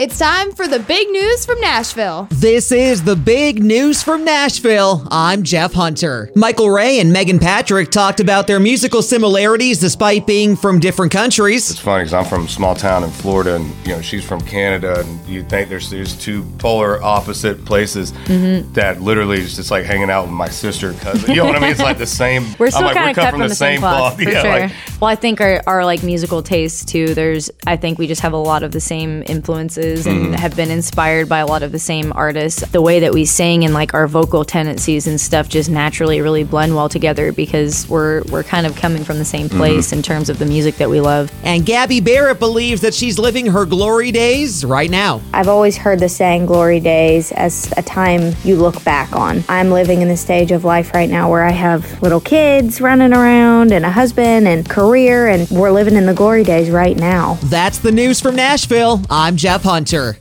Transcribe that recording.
It's time for the big news from Nashville. This is the big news from Nashville. I'm Jeff Hunter. Michael Ray and Meghan Patrick talked about their musical similarities despite being from different countries. It's funny because I'm from a small town in Florida, and you know she's from Canada, and you think there's there's two polar opposite places Mm-hmm. that literally is just like hanging out with my sister, cousin. You know what I mean? It's like the same. We're still I'm like, kind of cut cut from the same cloth, for Yeah, sure. like, well, I think our, our like musical tastes too. There's, I think we just have a lot of the same influences Mm-hmm. and have been inspired by a lot of the same artists. The way that we sing and like our vocal tendencies and stuff just naturally really blend well together because we're we're kind of coming from the same Mm-hmm. place in terms of the music that we love. And Gabby Barrett believes that she's living her glory days right now. I've always heard the saying glory days as a time you look back on. I'm living in the stage of life right now where I have little kids running around and a husband and career, and we're living in the glory days right now. That's the news from Nashville. I'm Jeff Hunter.